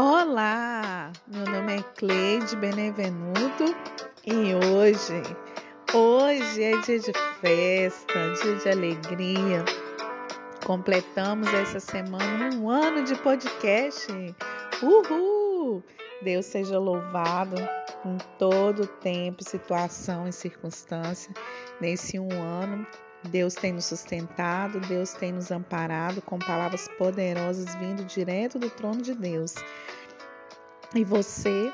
Olá, meu nome é Cleide Benevenuto e hoje, hoje é dia de festa, dia de alegria. Completamos essa semana um ano de podcast. Uhul! Deus seja louvado em todo tempo, situação e circunstância. Nesse um ano, Deus tem nos sustentado, Deus tem nos amparado com palavras poderosas vindo direto do trono de Deus. E você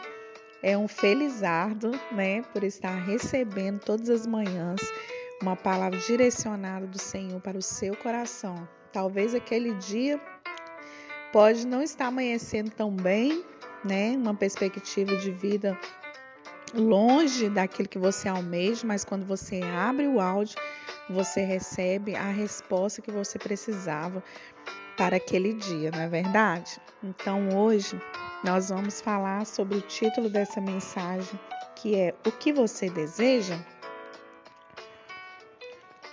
é um felizardo, né, por estar recebendo todas as manhãs uma palavra direcionada do Senhor para o seu coração. Talvez aquele dia pode não estar amanhecendo tão bem, né, uma perspectiva de vida longe daquilo que você almeja, mas quando você abre o áudio, você recebe a resposta que você precisava para aquele dia, não é verdade? Então hoje nós vamos falar sobre o título dessa mensagem, que é O que você deseja?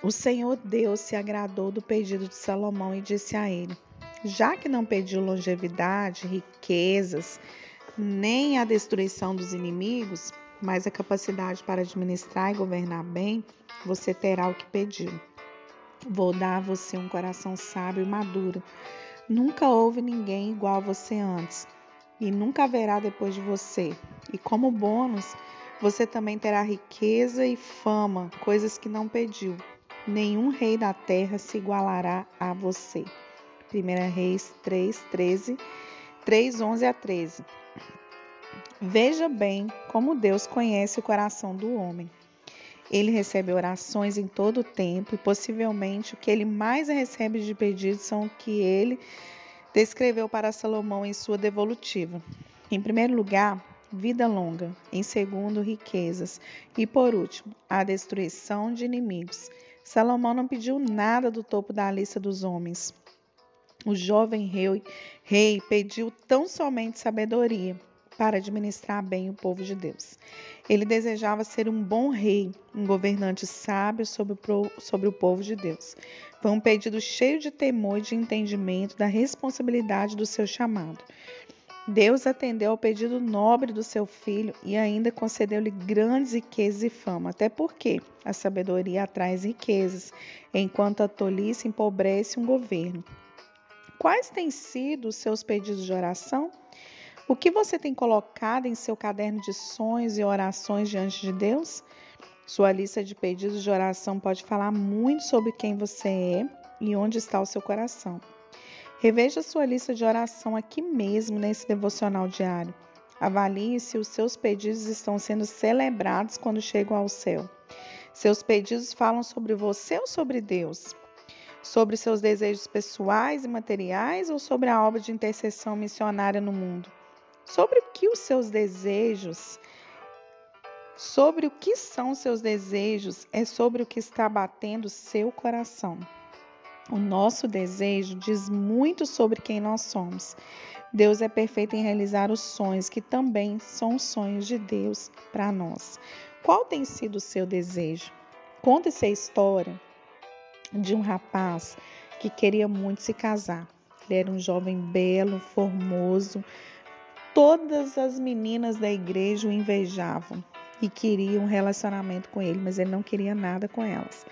O Senhor Deus se agradou do pedido de Salomão e disse a ele: Já que não pediu longevidade, riquezas, nem a destruição dos inimigos, mas a capacidade para administrar e governar bem, você terá o que pediu. Vou dar a você um coração sábio e maduro. Nunca houve ninguém igual a você antes e nunca haverá depois de você. E como bônus, você também terá riqueza e fama, coisas que não pediu. Nenhum rei da terra se igualará a você. 1 Reis 3, 13, 3, 11 a 13. Veja bem como Deus conhece o coração do homem. Ele recebe orações em todo o tempo e possivelmente o que ele mais recebe de pedidos são o que ele descreveu para Salomão em sua devolutiva. Em primeiro lugar, vida longa. Em segundo, riquezas. E por último, a destruição de inimigos. Salomão não pediu nada do topo da lista dos homens. O jovem rei, rei pediu tão somente sabedoria para administrar bem o povo de Deus. Ele desejava ser um bom rei, um governante sábio sobre o, povo de Deus. Foi um pedido cheio de temor e de entendimento da responsabilidade do seu chamado. Deus atendeu ao pedido nobre do seu filho e ainda concedeu-lhe grandes riquezas e fama, até porque a sabedoria traz riquezas, enquanto a tolice empobrece um governo. Quais têm sido os seus pedidos de oração? O que você tem colocado em seu caderno de sonhos e orações diante de Deus? Sua lista de pedidos de oração pode falar muito sobre quem você é e onde está o seu coração. Reveja sua lista de oração aqui mesmo nesse devocional diário. Avalie se os seus pedidos estão sendo celebrados quando chegam ao céu. Seus pedidos falam sobre você ou sobre Deus? Sobre seus desejos pessoais e materiais ou sobre a obra de intercessão missionária no mundo? Sobre o que os seus desejos, sobre o que são seus desejos, é sobre o que está batendo seu coração. O nosso desejo diz muito sobre quem nós somos. Deus é perfeito em realizar os sonhos, que também são os sonhos de Deus para nós. Qual tem sido o seu desejo? Conta-se a história de um rapaz que queria muito se casar. Ele era um jovem belo, formoso, Todas as meninas da igreja o invejavam e queriam um relacionamento com ele, mas ele não queria nada com elas.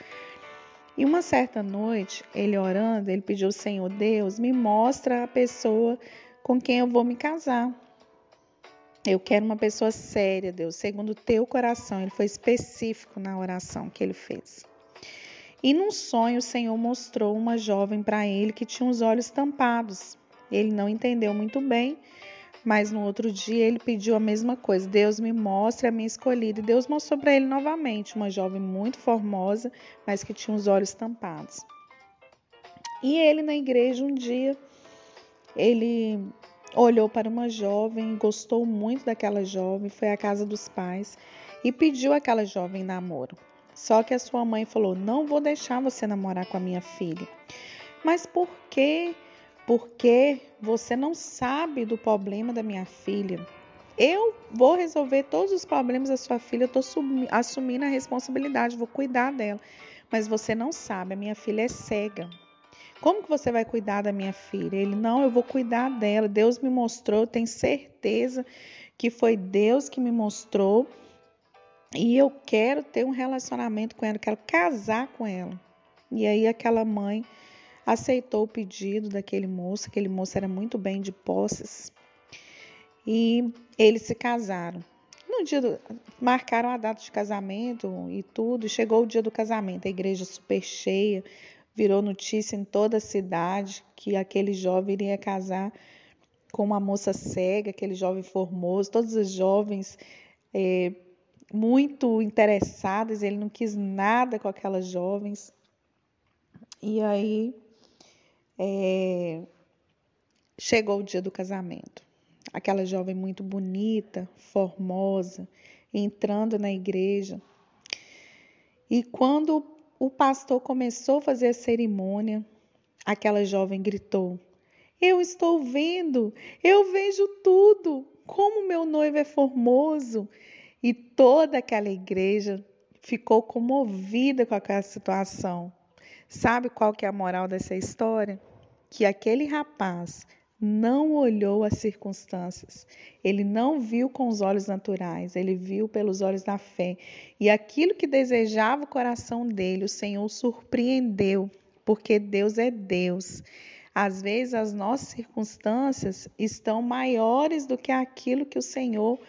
E uma certa noite, ele orando, ele pediu ao Senhor Deus, me mostra a pessoa com quem eu vou me casar. Eu quero uma pessoa séria, Deus, segundo o teu coração. Ele foi específico na oração que ele fez. E num sonho, o Senhor mostrou uma jovem para ele que tinha os olhos tampados. Ele não entendeu muito bem, mas no outro dia ele pediu a mesma coisa: Deus me mostre a minha escolhida. E Deus mostrou para ele novamente uma jovem muito formosa, mas que tinha os olhos tampados. E ele na igreja um dia ele olhou para uma jovem, gostou muito daquela jovem, foi à casa dos pais e pediu aquela jovem namoro. Só que a sua mãe falou: "Não vou deixar você namorar com a minha filha". Mas por que porque você não sabe do problema da minha filha. Eu vou resolver todos os problemas da sua filha, eu estou assumindo a responsabilidade, vou cuidar dela. Mas você não sabe, a minha filha é cega. Como que você vai cuidar da minha filha? Ele, não, eu vou cuidar dela. Deus me mostrou, eu tenho certeza que foi Deus que me mostrou. E eu quero ter um relacionamento com ela, quero casar com ela. E aí aquela mãe aceitou o pedido daquele moço, aquele moço era muito bem de posses. E eles se casaram. No dia do, marcaram a data de casamento e tudo, e chegou o dia do casamento, a igreja super cheia, virou notícia em toda a cidade que aquele jovem iria casar com uma moça cega, aquele jovem formoso, todos os jovens é, muito interessados, ele não quis nada com aquelas jovens. E aí é, chegou o dia do casamento. Aquela jovem muito bonita, formosa, entrando na igreja. E quando o pastor começou a fazer a cerimônia, aquela jovem gritou: Eu estou vendo, eu vejo tudo, como meu noivo é formoso. E toda aquela igreja ficou comovida com aquela situação. Sabe qual que é a moral dessa história? Que aquele rapaz não olhou as circunstâncias, ele não viu com os olhos naturais, ele viu pelos olhos da fé. E aquilo que desejava o coração dele, o Senhor surpreendeu, porque Deus é Deus. Às vezes as nossas circunstâncias estão maiores do que aquilo que o Senhor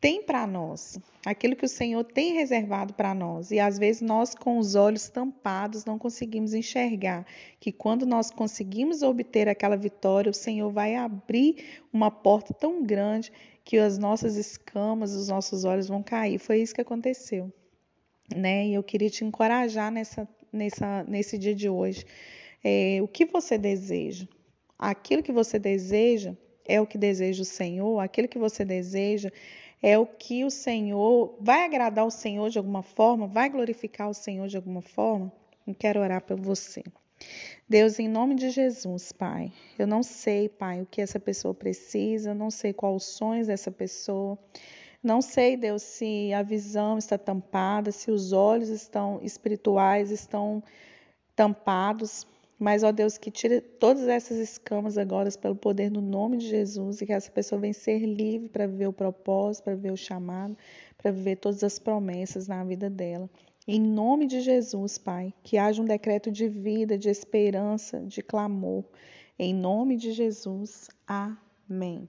tem para nós, aquilo que o Senhor tem reservado para nós. E às vezes nós, com os olhos tampados, não conseguimos enxergar que quando nós conseguimos obter aquela vitória, o Senhor vai abrir uma porta tão grande que as nossas escamas, os nossos olhos vão cair. Foi isso que aconteceu. Né? E eu queria te encorajar nessa, nessa, nesse dia de hoje. É, o que você deseja? Aquilo que você deseja é o que deseja o Senhor, aquilo que você deseja é o que o Senhor vai agradar o Senhor de alguma forma, vai glorificar o Senhor de alguma forma. Eu quero orar por você. Deus, em nome de Jesus, Pai, eu não sei, Pai, o que essa pessoa precisa, não sei quais os sonhos dessa pessoa, não sei, Deus, se a visão está tampada, se os olhos estão espirituais estão tampados, mas, ó Deus, que tire todas essas escamas agora pelo poder no nome de Jesus e que essa pessoa venha ser livre para viver o propósito, para viver o chamado, para viver todas as promessas na vida dela. Em nome de Jesus, Pai, que haja um decreto de vida, de esperança, de clamor. Em nome de Jesus. Amém.